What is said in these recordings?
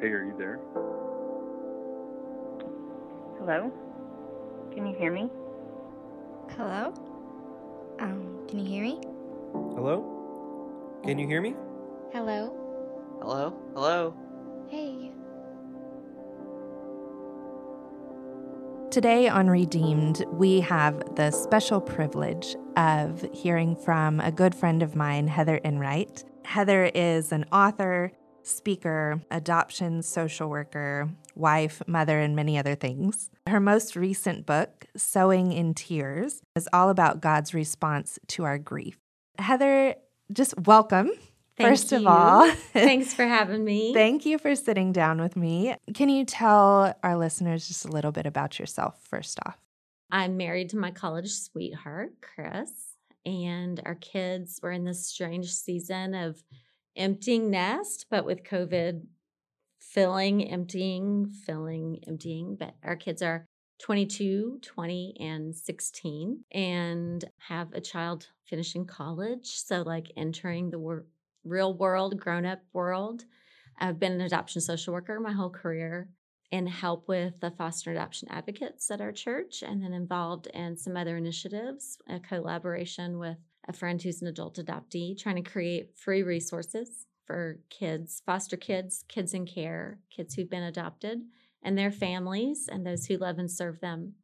Hey, are you there? Hello? Can you hear me? Hello? Um, can you hear me? Hello? Can you hear me? Hello? Hello? Hello? Hey. Today on Redeemed, we have the special privilege of hearing from a good friend of mine, Heather Enright. Heather is an author, speaker, adoption social worker, wife, mother, and many other things. Her most recent book, Sowing in Tears, is all about God's response to our grief. Heather, just welcome. Thank First of all, Thanks for having me. Thank you for sitting down with me. Can you tell our listeners just a little bit about yourself first off? I'm married to my college sweetheart, Chris, and our kids were in this strange season of emptying nest, but with COVID, filling, emptying, filling, emptying. But our kids are 22, 20, and 16, and have a child finishing college. So, like entering the wor- real world, grown up world. I've been an adoption social worker my whole career and help with the foster adoption advocates at our church, and then involved in some other initiatives, a collaboration with a friend who's an adult adoptee, trying to create free resources for kids, foster kids, kids in care, kids who've been adopted, and their families, and those who love and serve them.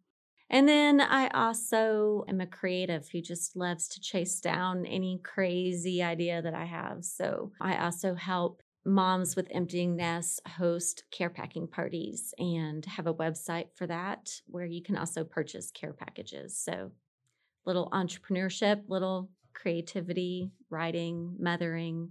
And then I also am a creative who just loves to chase down any crazy idea that I have. So I also help moms with emptying nests host care packing parties and have a website for that where you can also purchase care packages. So little entrepreneurship, little creativity, writing, mothering,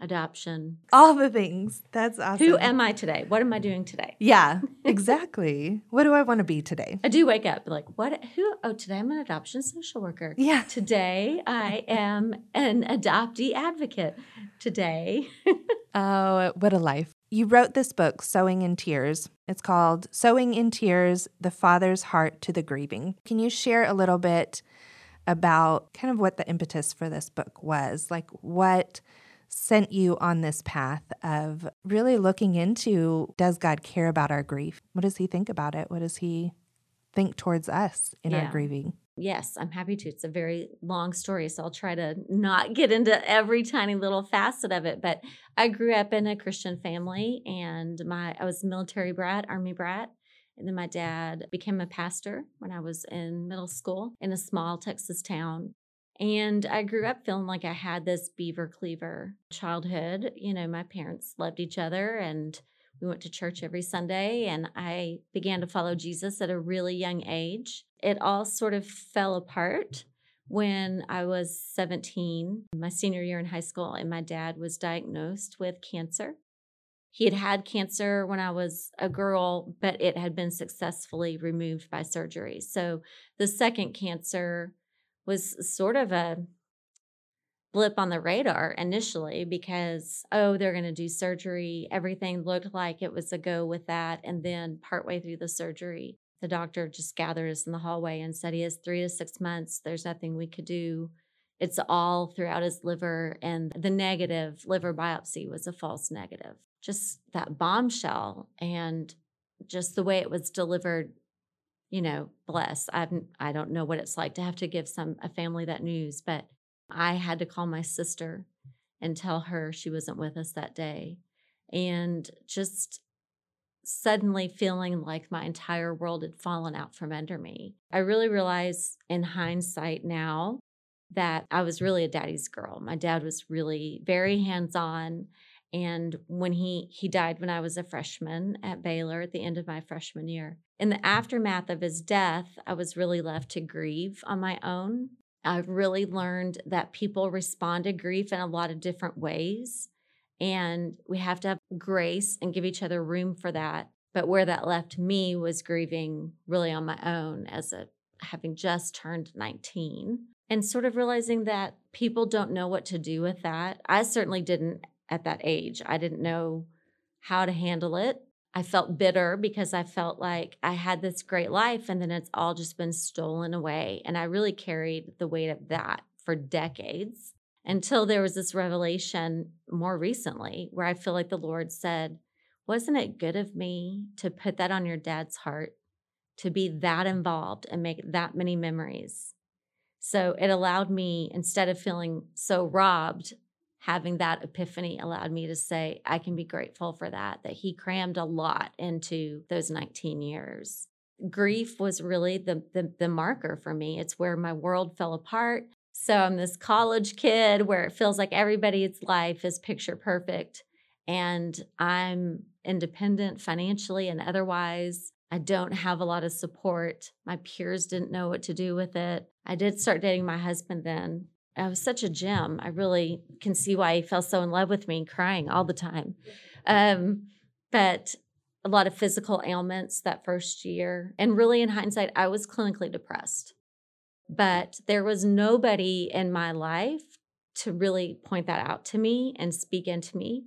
adoption. All the things. That's awesome. Who am I today? What am I doing today? Yeah, exactly. what do I want to be today? I do wake up like, what? Who? Oh, today I'm an adoption social worker. Yeah. Today I am an adoptee advocate. Today. Oh, what a life. You wrote this book, Sowing in Tears. It's called Sowing in Tears The Father's Heart to the Grieving. Can you share a little bit about kind of what the impetus for this book was? Like, what sent you on this path of really looking into does God care about our grief? What does He think about it? What does He think towards us in our grieving? Yes, I'm happy to. It's a very long story, so I'll try to not get into every tiny little facet of it. But I grew up in a Christian family, and my I was military brat, army brat, and then my dad became a pastor when I was in middle school in a small Texas town. And I grew up feeling like I had this beaver cleaver childhood. You know, my parents loved each other and we went to church every Sunday, and I began to follow Jesus at a really young age. It all sort of fell apart when I was 17, my senior year in high school, and my dad was diagnosed with cancer. He had had cancer when I was a girl, but it had been successfully removed by surgery. So the second cancer was sort of a blip on the radar initially because oh they're going to do surgery. Everything looked like it was a go with that and then partway through the surgery the doctor just gathered us in the hallway and said he has 3 to 6 months. There's nothing we could do. It's all throughout his liver and the negative liver biopsy was a false negative just that bombshell and just the way it was delivered you know bless i've i don't know what it's like to have to give some a family that news but I had to call my sister and tell her she wasn't with us that day. And just suddenly feeling like my entire world had fallen out from under me. I really realize in hindsight now that I was really a daddy's girl. My dad was really very hands-on and when he he died when I was a freshman at Baylor at the end of my freshman year. In the aftermath of his death, I was really left to grieve on my own I've really learned that people respond to grief in a lot of different ways. And we have to have grace and give each other room for that. But where that left me was grieving really on my own as a having just turned 19 and sort of realizing that people don't know what to do with that. I certainly didn't at that age. I didn't know how to handle it. I felt bitter because I felt like I had this great life and then it's all just been stolen away. And I really carried the weight of that for decades until there was this revelation more recently where I feel like the Lord said, wasn't it good of me to put that on your dad's heart, to be that involved and make that many memories? So it allowed me, instead of feeling so robbed, having that epiphany allowed me to say, I can be grateful for that, that he crammed a lot into those 19 years. Grief was really the, the, the marker for me. It's where my world fell apart. So I'm this college kid where it feels like everybody's life is picture perfect. And I'm independent financially and otherwise. I don't have a lot of support. My peers didn't know what to do with it. I did start dating my husband then. I was such a gem. I really can see why he fell so in love with me, crying all the time. Um, but a lot of physical ailments that first year. And really, in hindsight, I was clinically depressed. But there was nobody in my life to really point that out to me and speak into me.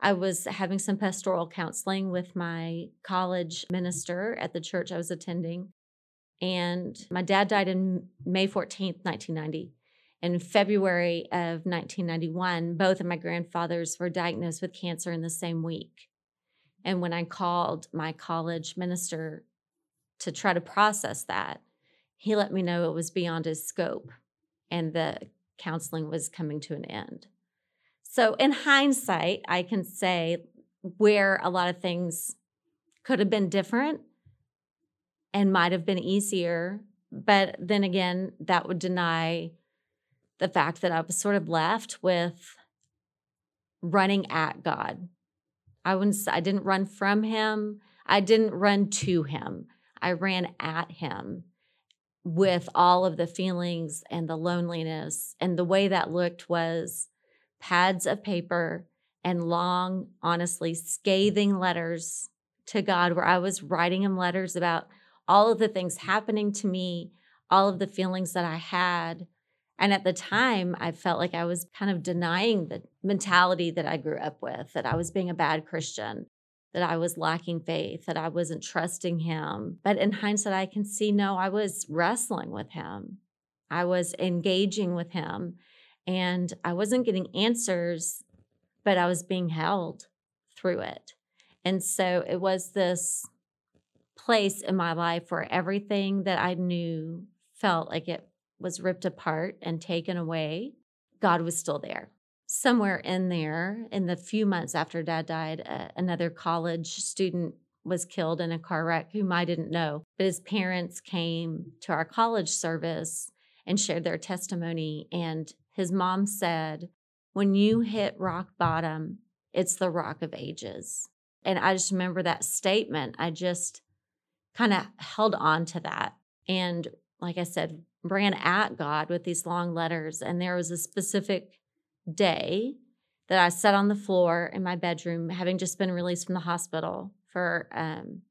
I was having some pastoral counseling with my college minister at the church I was attending. And my dad died in May 14th, 1990. In February of 1991, both of my grandfathers were diagnosed with cancer in the same week. And when I called my college minister to try to process that, he let me know it was beyond his scope and the counseling was coming to an end. So, in hindsight, I can say where a lot of things could have been different and might have been easier. But then again, that would deny the fact that I was sort of left with running at God. I wouldn't I didn't run from him. I didn't run to him. I ran at him with all of the feelings and the loneliness. And the way that looked was pads of paper and long, honestly, scathing letters to God where I was writing him letters about all of the things happening to me, all of the feelings that I had. And at the time, I felt like I was kind of denying the mentality that I grew up with, that I was being a bad Christian, that I was lacking faith, that I wasn't trusting him. But in hindsight, I can see no, I was wrestling with him. I was engaging with him and I wasn't getting answers, but I was being held through it. And so it was this place in my life where everything that I knew felt like it was ripped apart and taken away. God was still there. Somewhere in there, in the few months after dad died, uh, another college student was killed in a car wreck whom I didn't know. But his parents came to our college service and shared their testimony. And his mom said, When you hit rock bottom, it's the rock of ages. And I just remember that statement. I just kind of held on to that. And like I said, ran at God with these long letters. And there was a specific day that I sat on the floor in my bedroom, having just been released from the hospital for um,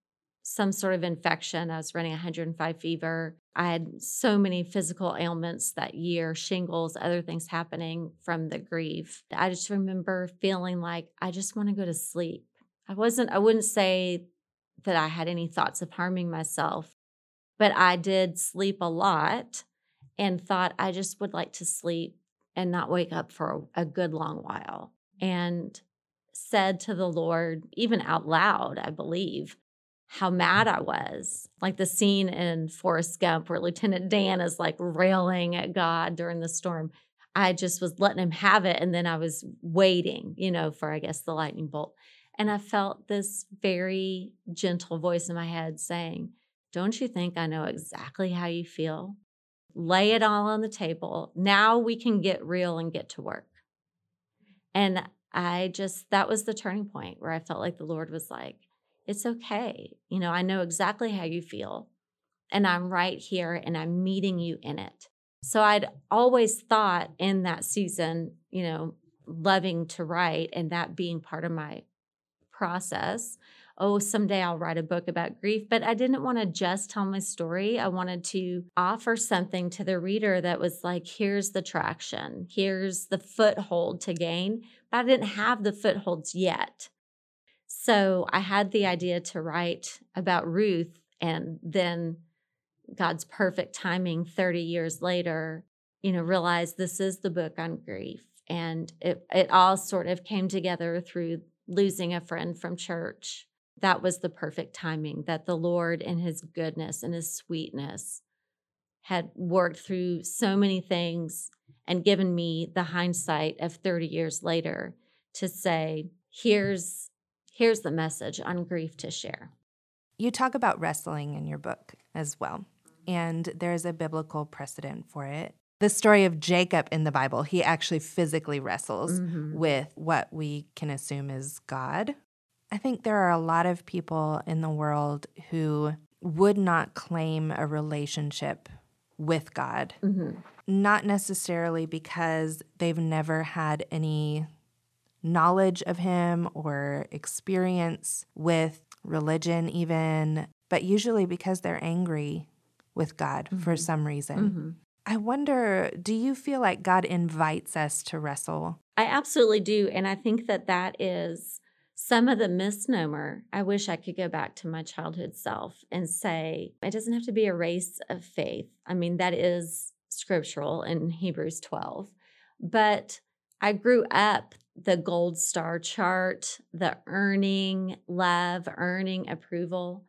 some sort of infection. I was running 105 fever. I had so many physical ailments that year, shingles, other things happening from the grief. I just remember feeling like I just want to go to sleep. I wasn't, I wouldn't say that I had any thoughts of harming myself, but I did sleep a lot and thought I just would like to sleep and not wake up for a, good long while. And said to the Lord, even out loud, I believe, how mad I was. Like the scene in Forrest Gump where Lieutenant Dan is like railing at God during the storm. I just was letting him have it. And then I was waiting, you know, for I guess the lightning bolt. And I felt this very gentle voice in my head saying, Don't you think I know exactly how you feel? Lay it all on the table. Now we can get real and get to work. And I just, that was the turning point where I felt like the Lord was like, it's okay. You know, I know exactly how you feel, and I'm right here and I'm meeting you in it. So I'd always thought in that season, you know, loving to write and that being part of my process. Oh, someday I'll write a book about grief, but I didn't want to just tell my story. I wanted to offer something to the reader that was like, here's the traction, here's the foothold to gain. But I didn't have the footholds yet. So I had the idea to write about Ruth, and then God's perfect timing 30 years later, you know, realized this is the book on grief. And it, it all sort of came together through losing a friend from church. That was the perfect timing that the Lord, in his goodness and his sweetness, had worked through so many things and given me the hindsight of 30 years later to say, here's here's the message on grief to share. You talk about wrestling in your book as well, and there's a biblical precedent for it. The story of Jacob in the Bible, he actually physically wrestles Mhm. with what we can assume is God. I think there are a lot of people in the world who would not claim a relationship with God, Mhm. not necessarily because they've never had any knowledge of Him or experience with religion, even, but usually because they're angry with God for Mhm. some reason. I wonder do you feel like God invites us to wrestle? I absolutely do. And I think that that is some of the misnomer. I wish I could go back to my childhood self and say, it doesn't have to be a race of faith. I mean, that is scriptural in Hebrews 12. But I grew up the gold star chart, the earning love, earning approval.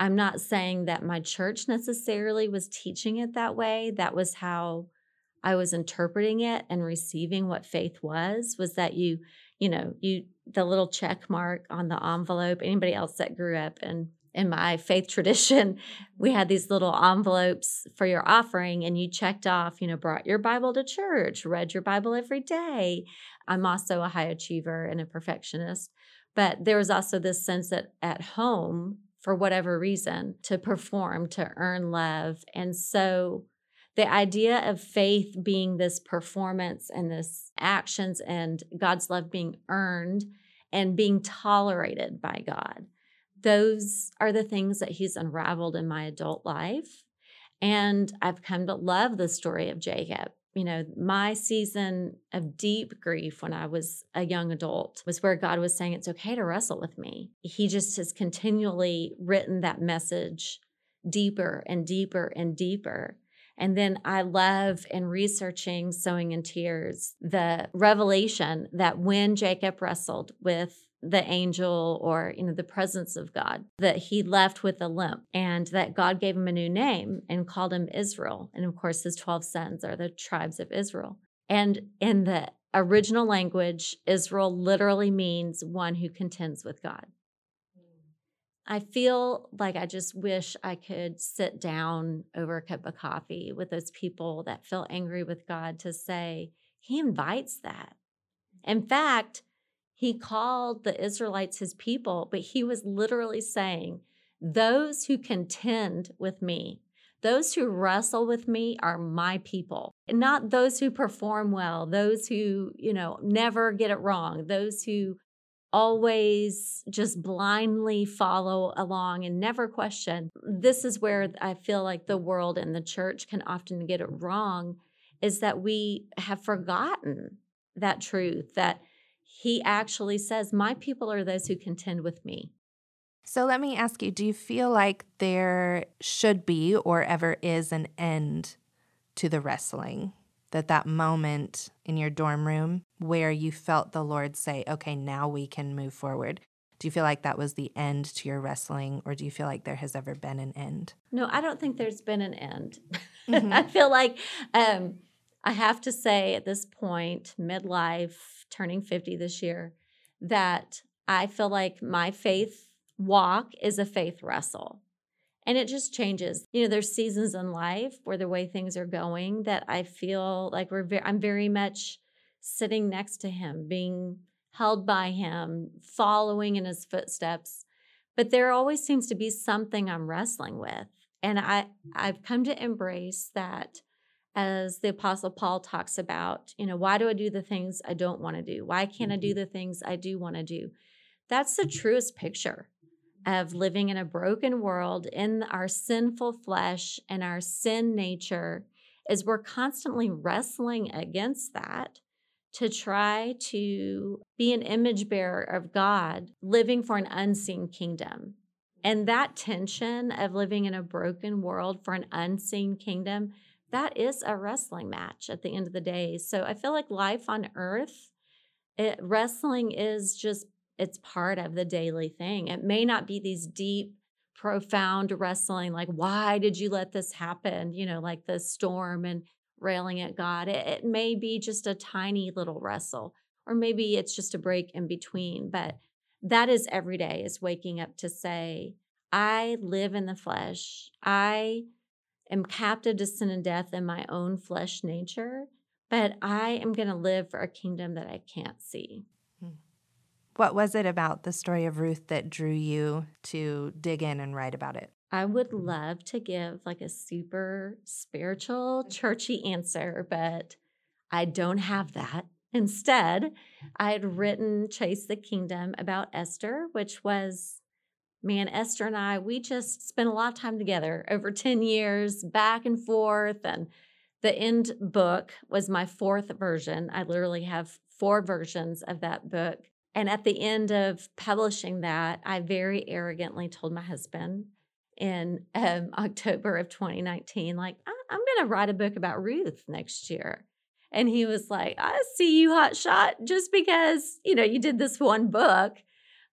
I'm not saying that my church necessarily was teaching it that way. That was how I was interpreting it and receiving what faith was was that you, you know, you the little check mark on the envelope. Anybody else that grew up in in my faith tradition, we had these little envelopes for your offering and you checked off, you know, brought your Bible to church, read your Bible every day. I'm also a high achiever and a perfectionist, but there was also this sense that at home for whatever reason to perform, to earn love. And so the idea of faith being this performance and this actions and God's love being earned and being tolerated by God. Those are the things that he's unraveled in my adult life. And I've come to love the story of Jacob. You know, my season of deep grief when I was a young adult was where God was saying, It's okay to wrestle with me. He just has continually written that message deeper and deeper and deeper. And then I love in researching Sowing in Tears the revelation that when Jacob wrestled with the angel or you know the presence of God that he left with a limp and that God gave him a new name and called him Israel. And of course his 12 sons are the tribes of Israel. And in the original language Israel literally means one who contends with God. I feel like I just wish I could sit down over a cup of coffee with those people that feel angry with God to say, He invites that. In fact, He called the Israelites His people, but He was literally saying, Those who contend with me, those who wrestle with me are my people, and not those who perform well, those who, you know, never get it wrong, those who always just blindly follow along and never question. This is where I feel like the world and the church can often get it wrong is that we have forgotten that truth that he actually says, My people are those who contend with me. So let me ask you do you feel like there should be or ever is an end to the wrestling? That that moment in your dorm room where you felt the Lord say, okay, now we can move forward. Do you feel like that was the end to your wrestling, or do you feel like there has ever been an end? No, I don't think there's been an end. Mhm. I feel like um, I have to say at this point, midlife, turning 50 this year, that I feel like my faith walk is a faith wrestle. And it just changes. You know, there's seasons in life where the way things are going that I feel like we're very, I'm very much sitting next to him, being held by him, following in his footsteps. But there always seems to be something I'm wrestling with. And I, I've come to embrace that as the apostle Paul talks about, you know, why do I do the things I don't want to do? Why can't I do mm-hmm. the things I do want to do? That's the mm-hmm. truest picture of living in a broken world in our sinful flesh and our sin nature is we're constantly wrestling against that to try to be an image bearer of God, living for an unseen kingdom. And that tension of living in a broken world for an unseen kingdom, that is a wrestling match at the end of the day. So I feel like life on earth, it, wrestling is just it's part of the daily thing. It may not be these deep, profound wrestling, like, why did you let this happen? You know, like the storm and railing at God. It, it may be just a tiny little wrestle, or maybe it's just a break in between. But that is every day is waking up to say, I live in the flesh. I am captive to sin and death in my own flesh nature, but I am going to live for a kingdom that I can't see. Hmm. What was it about the story of Ruth that drew you to dig in and write about it? I would love to give like a super spiritual, churchy answer, but I don't have that. Instead, I had written Chase the Kingdom about Esther, which was, man, Esther and I, we just spent a lot of time together over 10 years, back and forth. And the end book was my fourth version. I literally have four versions of that book. And at the end of publishing that, I very arrogantly told my husband in um, October of 2019, like, I'm going to write a book about Ruth next year. And he was like, I see you, hot shot, just because, you know, you did this one book.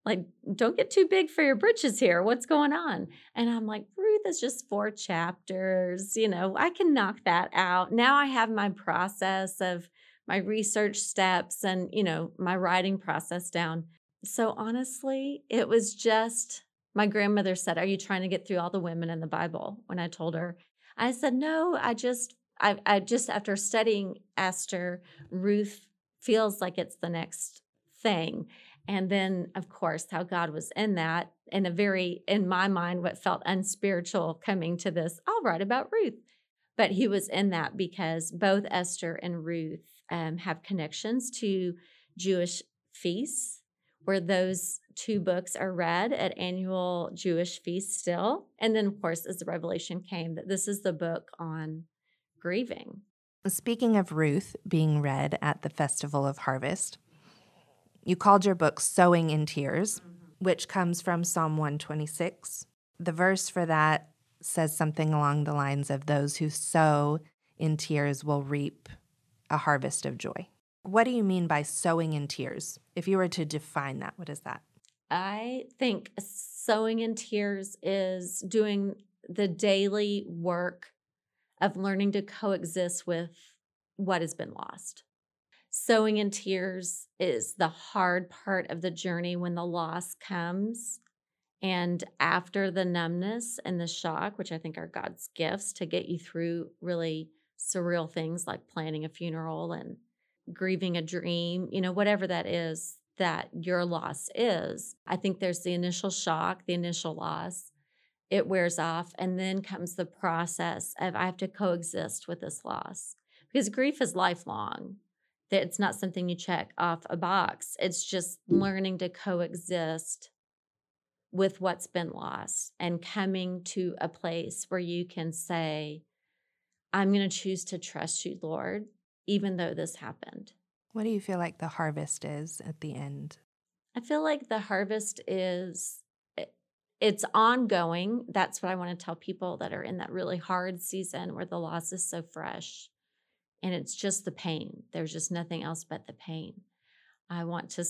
Like, don't get too big for your britches here. What's going on? And I'm like, Ruth is just four chapters. You know, I can knock that out. Now I have my process of my research steps and, you know, my writing process down. So honestly, it was just my grandmother said, Are you trying to get through all the women in the Bible? When I told her, I said, No, I just I, I just after studying Esther, Ruth feels like it's the next thing. And then, of course, how God was in that, in a very, in my mind, what felt unspiritual coming to this, I'll write about Ruth. But he was in that because both Esther and Ruth um, have connections to Jewish feasts where those two books are read at annual Jewish feasts still. And then, of course, as the revelation came, that this is the book on grieving. Speaking of Ruth being read at the Festival of Harvest, you called your book Sowing in Tears, mm-hmm. which comes from Psalm 126. The verse for that says something along the lines of those who sow in tears will reap a harvest of joy. What do you mean by sowing in tears? If you were to define that, what is that? I think sowing in tears is doing the daily work of learning to coexist with what has been lost. Sowing in tears is the hard part of the journey when the loss comes. And after the numbness and the shock, which I think are God's gifts to get you through really surreal things like planning a funeral and grieving a dream, you know, whatever that is that your loss is. I think there's the initial shock, the initial loss it wears off. And then comes the process of I have to coexist with this loss because grief is lifelong. It's not something you check off a box. It's just mm. learning to coexist with what's been lost and coming to a place where you can say, I'm going to choose to trust you, Lord, even though this happened. What do you feel like the harvest is at the end? I feel like the harvest is it's ongoing. That's what I want to tell people that are in that really hard season where the loss is so fresh and it's just the pain. There's just nothing else but the pain. I want to,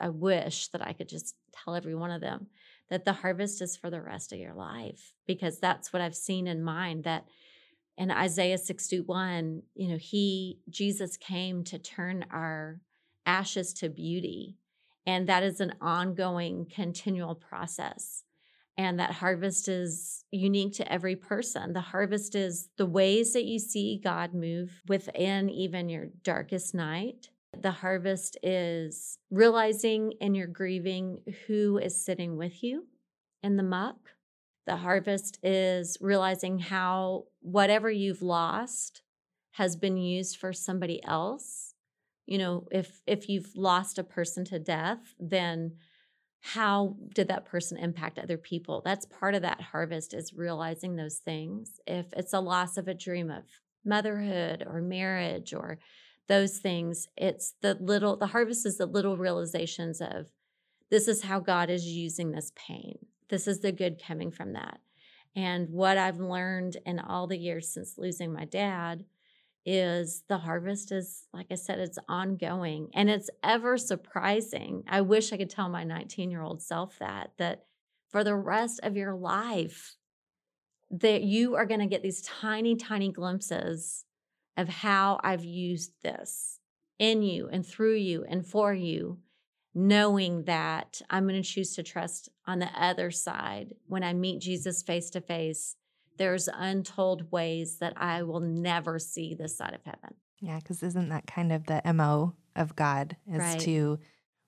I wish that I could just tell every one of them that the harvest is for the rest of your life because that's what I've seen in mine that in Isaiah 61, you know, he, Jesus came to turn our ashes to beauty. And that is an ongoing, continual process and that harvest is unique to every person. The harvest is the ways that you see God move within even your darkest night. The harvest is realizing in your grieving who is sitting with you in the muck. The harvest is realizing how whatever you've lost has been used for somebody else. You know, if if you've lost a person to death, then how did that person impact other people? That's part of that harvest is realizing those things. If it's a loss of a dream of motherhood or marriage or those things it's the little the harvest is the little realizations of this is how god is using this pain. This is the good coming from that. And what i've learned in all the years since losing my dad is the harvest is like I said it's ongoing and it's ever surprising. I wish I could tell my 19-year-old self that that for the rest of your life that you are going to get these tiny tiny glimpses of how I've used this in you and through you and for you knowing that I'm going to choose to trust on the other side when I meet Jesus face to face there's untold ways that I will never see this side of heaven. Yeah, because isn't that kind of the MO of God is Right. to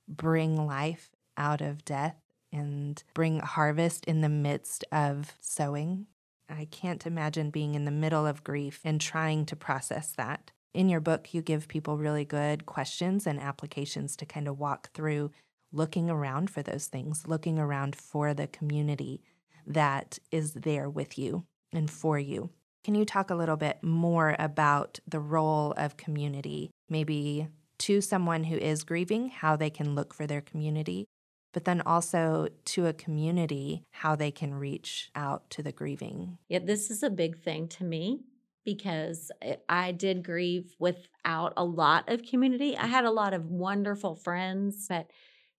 bring life out of death and bring harvest in the midst of sowing? I can't imagine being in the middle of grief and trying to process that. In your book, you give people really good questions and applications to kind of walk through looking around for those things, looking around for the community that is there with you and for you. Can you talk a little bit more about the role of community, maybe to someone who is grieving, how they can look for their community, but then also to a community, how they can reach out to the grieving? Yeah, this is a big thing to me because I- did grieve without a lot of community. I had a lot of wonderful friends, but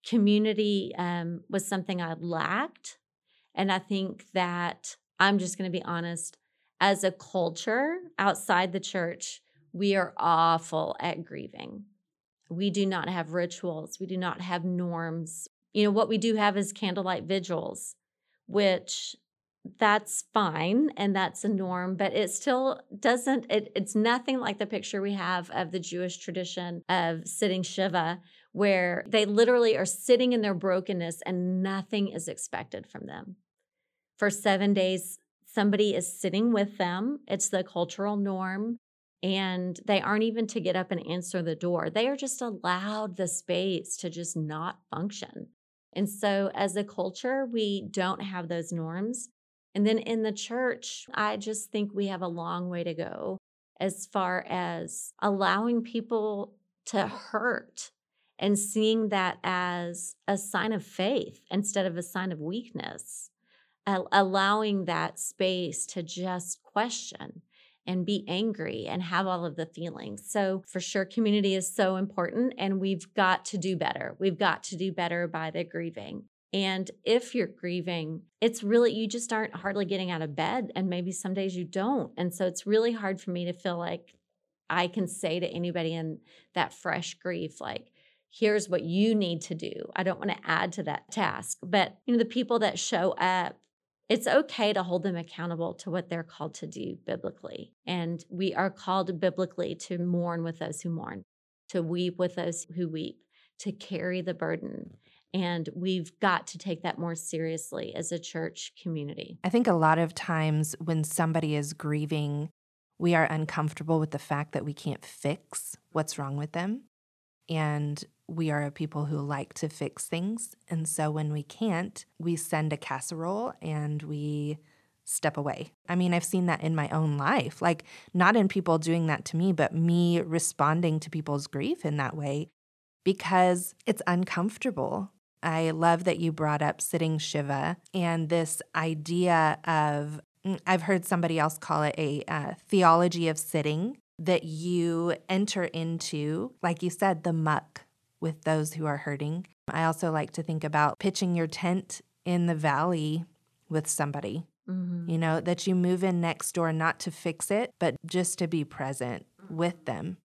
community um, was something I lacked. And I think that I'm just going to be honest as a culture outside the church, we are awful at grieving. We do not have rituals, we do not have norms. You know, what we do have is candlelight vigils, which that's fine and that's a norm but it still doesn't it, it's nothing like the picture we have of the jewish tradition of sitting shiva where they literally are sitting in their brokenness and nothing is expected from them for seven days somebody is sitting with them it's the cultural norm and they aren't even to get up and answer the door they are just allowed the space to just not function and so as a culture we don't have those norms and then in the church, I just think we have a long way to go as far as allowing people to hurt and seeing that as a sign of faith instead of a sign of weakness. Al- allowing that space to just question and be angry and have all of the feelings. So, for sure, community is so important, and we've got to do better. We've got to do better by the grieving. And if you're grieving, it's really, you just aren't hardly getting out of bed. And maybe some days you don't. And so it's really hard for me to feel like I can say to anybody in that fresh grief, like, here's what you need to do. I don't want to add to that task. But, you know, the people that show up, it's okay to hold them accountable to what they're called to do biblically. And we are called biblically to mourn with those who mourn, to weep with those who weep, to carry the burden. And we've got to take that more seriously as a church community. I think a lot of times when somebody is grieving, we are uncomfortable with the fact that we can't fix what's wrong with them. And we are a people who like to fix things. And so when we can't, we send a casserole and we step away. I mean, I've seen that in my own life, like not in people doing that to me, but me responding to people's grief in that way because it's uncomfortable. I love that you brought up sitting Shiva and this idea of, mm, I've heard somebody else call it a uh, theology of sitting, that you enter into, like you said, the muck with those who are hurting. I also like to think about pitching your tent in the valley with somebody. Mhm. You know, that you move in next door not to fix it, but just to be present with them.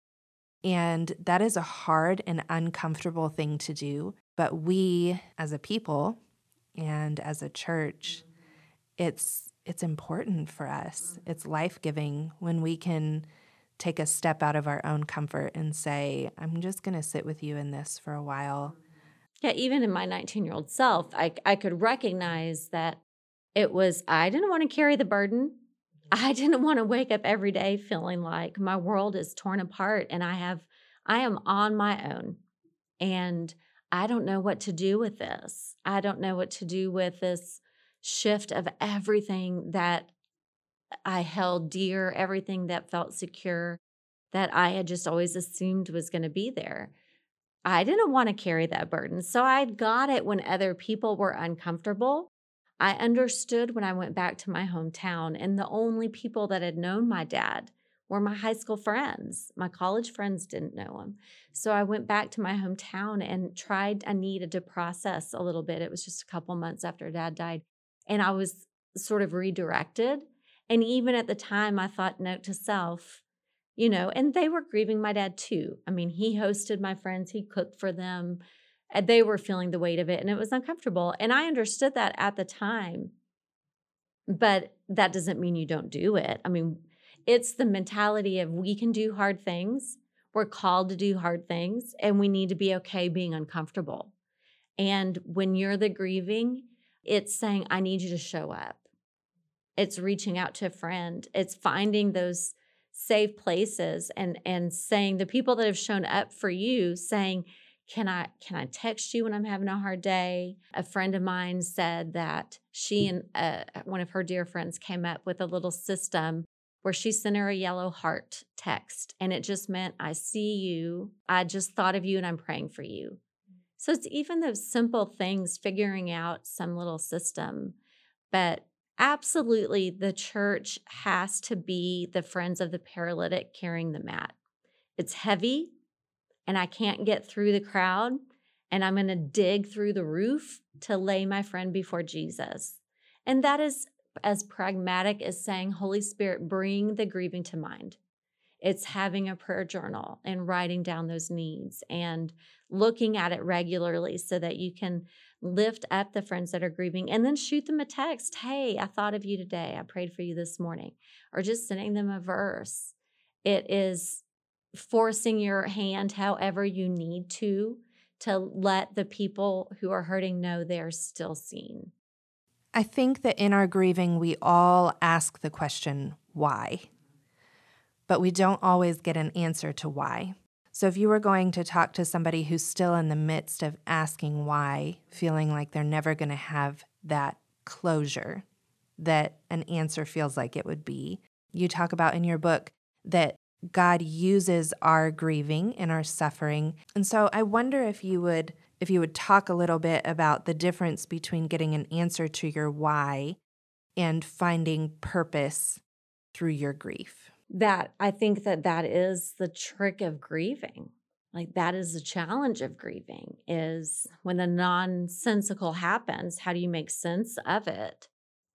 And that is a hard and uncomfortable thing to do. But we as a people and as a church, it's it's important for us. It's life-giving when we can take a step out of our own comfort and say, I'm just going to sit with you in this for a while. Yeah, even in my 19 year old self, I, I could recognize that it was, I didn't want to carry the burden. I didn't want to wake up every day feeling like my world is torn apart and I have, I am on my own and I don't know what to do with this. I don't know what to do with this shift of everything that I held dear, everything that felt secure, that I had just always assumed was going to be there. I didn't want to carry that burden. So I got it when other people were uncomfortable. I understood when I went back to my hometown, and the only people that had known my dad were my high school friends. My college friends didn't know him. So I went back to my hometown and tried, I needed to process a little bit. It was just a couple months after dad died. And I was sort of redirected. And even at the time, I thought, note to self, you know, and they were grieving my dad too. I mean, he hosted my friends, he cooked for them. They were feeling the weight of it and it was uncomfortable. And I understood that at the time. But that doesn't mean you don't do it. I mean, it's the mentality of we can do hard things. We're called to do hard things and we need to be okay being uncomfortable. And when you're the grieving, it's saying, I need you to show up. It's reaching out to a friend. It's finding those safe places and and saying the people that have shown up for you saying, can I can I text you when I'm having a hard day? A friend of mine said that she and uh, one of her dear friends came up with a little system where she sent her a yellow heart text. And it just meant, I see you. I just thought of you and I'm praying for you. So it's even those simple things, figuring out some little system. But absolutely, the church has to be the friends of the paralytic carrying the mat. It's heavy and I can't get through the crowd. And I'm going to dig through the roof to lay my friend before Jesus. And that is as pragmatic as saying, Holy Spirit, bring the grieving to mind. It's having a prayer journal and writing down those needs and looking at it regularly so that you can lift up the friends that are grieving and then shoot them a text. Hey, I thought of you today. I prayed for you this morning. Or just sending them a verse. It is forcing your hand however you need to to let the people who are hurting know they're still seen. I think that in our grieving, we all ask the question, why? But we don't always get an answer to why. So if you were going to talk to somebody who's still in the midst of asking why, feeling like they're never going to have that closure that an answer feels like it would be, you talk about in your book that God uses our grieving and our suffering. And so I wonder if you would if you would talk a little bit about the difference between getting an answer to your why and finding purpose through your grief. That I think that that is the trick of grieving. Like that is the challenge of grieving is when the nonsensical happens, how do you make sense of it?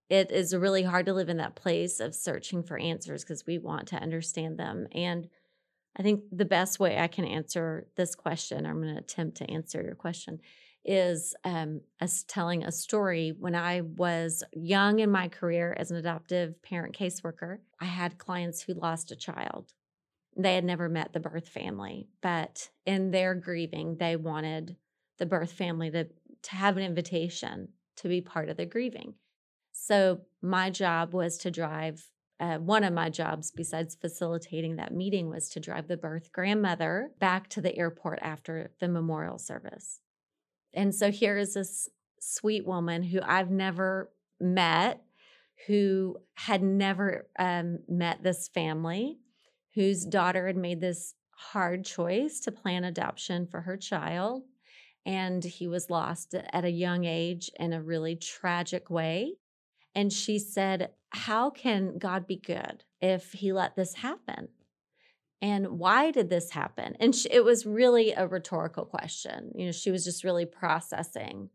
It is really hard to live in that place of searching for answers because we want to understand them. And I think the best way I can answer this question, I'm going to attempt to answer your question, is um, as telling a story. When I was young in my career as an adoptive parent caseworker, I had clients who lost a child. They had never met the birth family, but in their grieving, they wanted the birth family to, to have an invitation to be part of the grieving. So my job was to drive uh, one of my jobs, besides facilitating that meeting, was to drive the birth grandmother back to the airport after the memorial service. And so here is this sweet woman who I've never met, who had never um, met this family, whose daughter had made this hard choice to plan adoption for her child. And he was lost at a young age in a really tragic way. And she said, How can God be good if he let this happen? And why did this happen? And she, it was really a rhetorical question. You know, she was just really processing.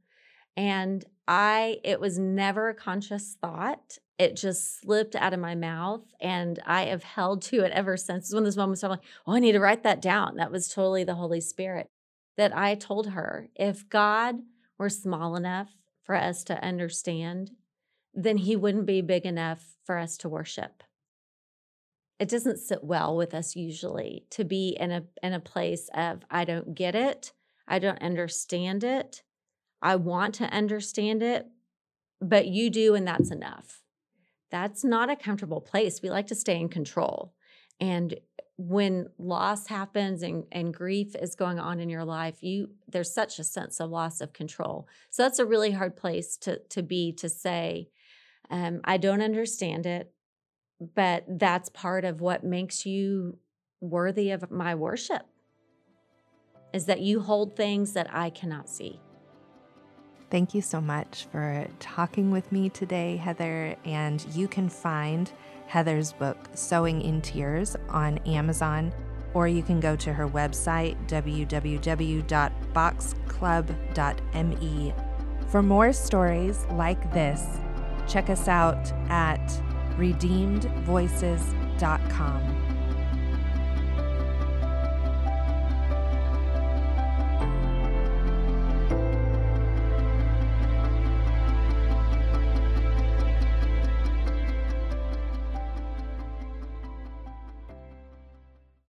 And I, it was never a conscious thought. It just slipped out of my mouth. And I have held to it ever since. It's one of those moments I'm like, oh, I need to write that down. That was totally the Holy Spirit that I told her if God were small enough for us to understand then he wouldn't be big enough for us to worship. It doesn't sit well with us usually to be in a in a place of I don't get it, I don't understand it. I want to understand it, but you do and that's enough. That's not a comfortable place. We like to stay in control. And when loss happens and, and grief is going on in your life, you there's such a sense of loss of control. So that's a really hard place to to be to say, um, I don't understand it, but that's part of what makes you worthy of my worship is that you hold things that I cannot see. Thank you so much for talking with me today, Heather. And you can find Heather's book, Sowing in Tears, on Amazon, or you can go to her website, www.boxclub.me. For more stories like this, check us out at redeemedvoices.com.